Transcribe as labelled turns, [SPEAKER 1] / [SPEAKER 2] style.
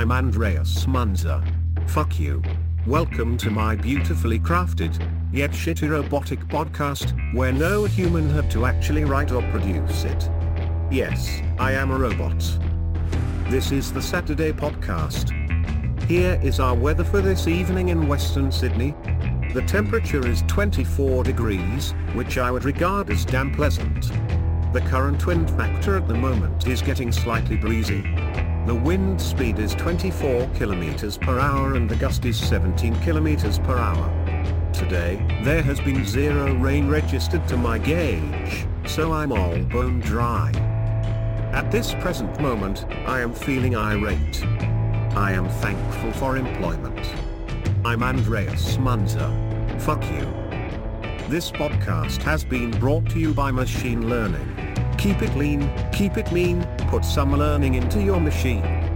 [SPEAKER 1] I'm Andreas Munzer. Fuck you. Welcome to my beautifully crafted, yet shitty robotic podcast, where no human had to actually write or produce it. Yes, I am a robot. This is the Saturday podcast. Here is our weather for this evening in Western Sydney. The temperature is 24 degrees, which I would regard as damn pleasant. The current wind factor at the moment is getting slightly breezy. The wind speed is 24 kilometers per hour and the gust is 17 kilometers per hour. Today, there has been zero rain registered to my gauge, so I'm all bone dry. At this present moment, I am feeling irate. I am thankful for employment. I'm Andreas Munzer. Fuck you. This podcast has been brought to you by Machine Learning. Keep it lean, keep it mean, put some learning into your machine.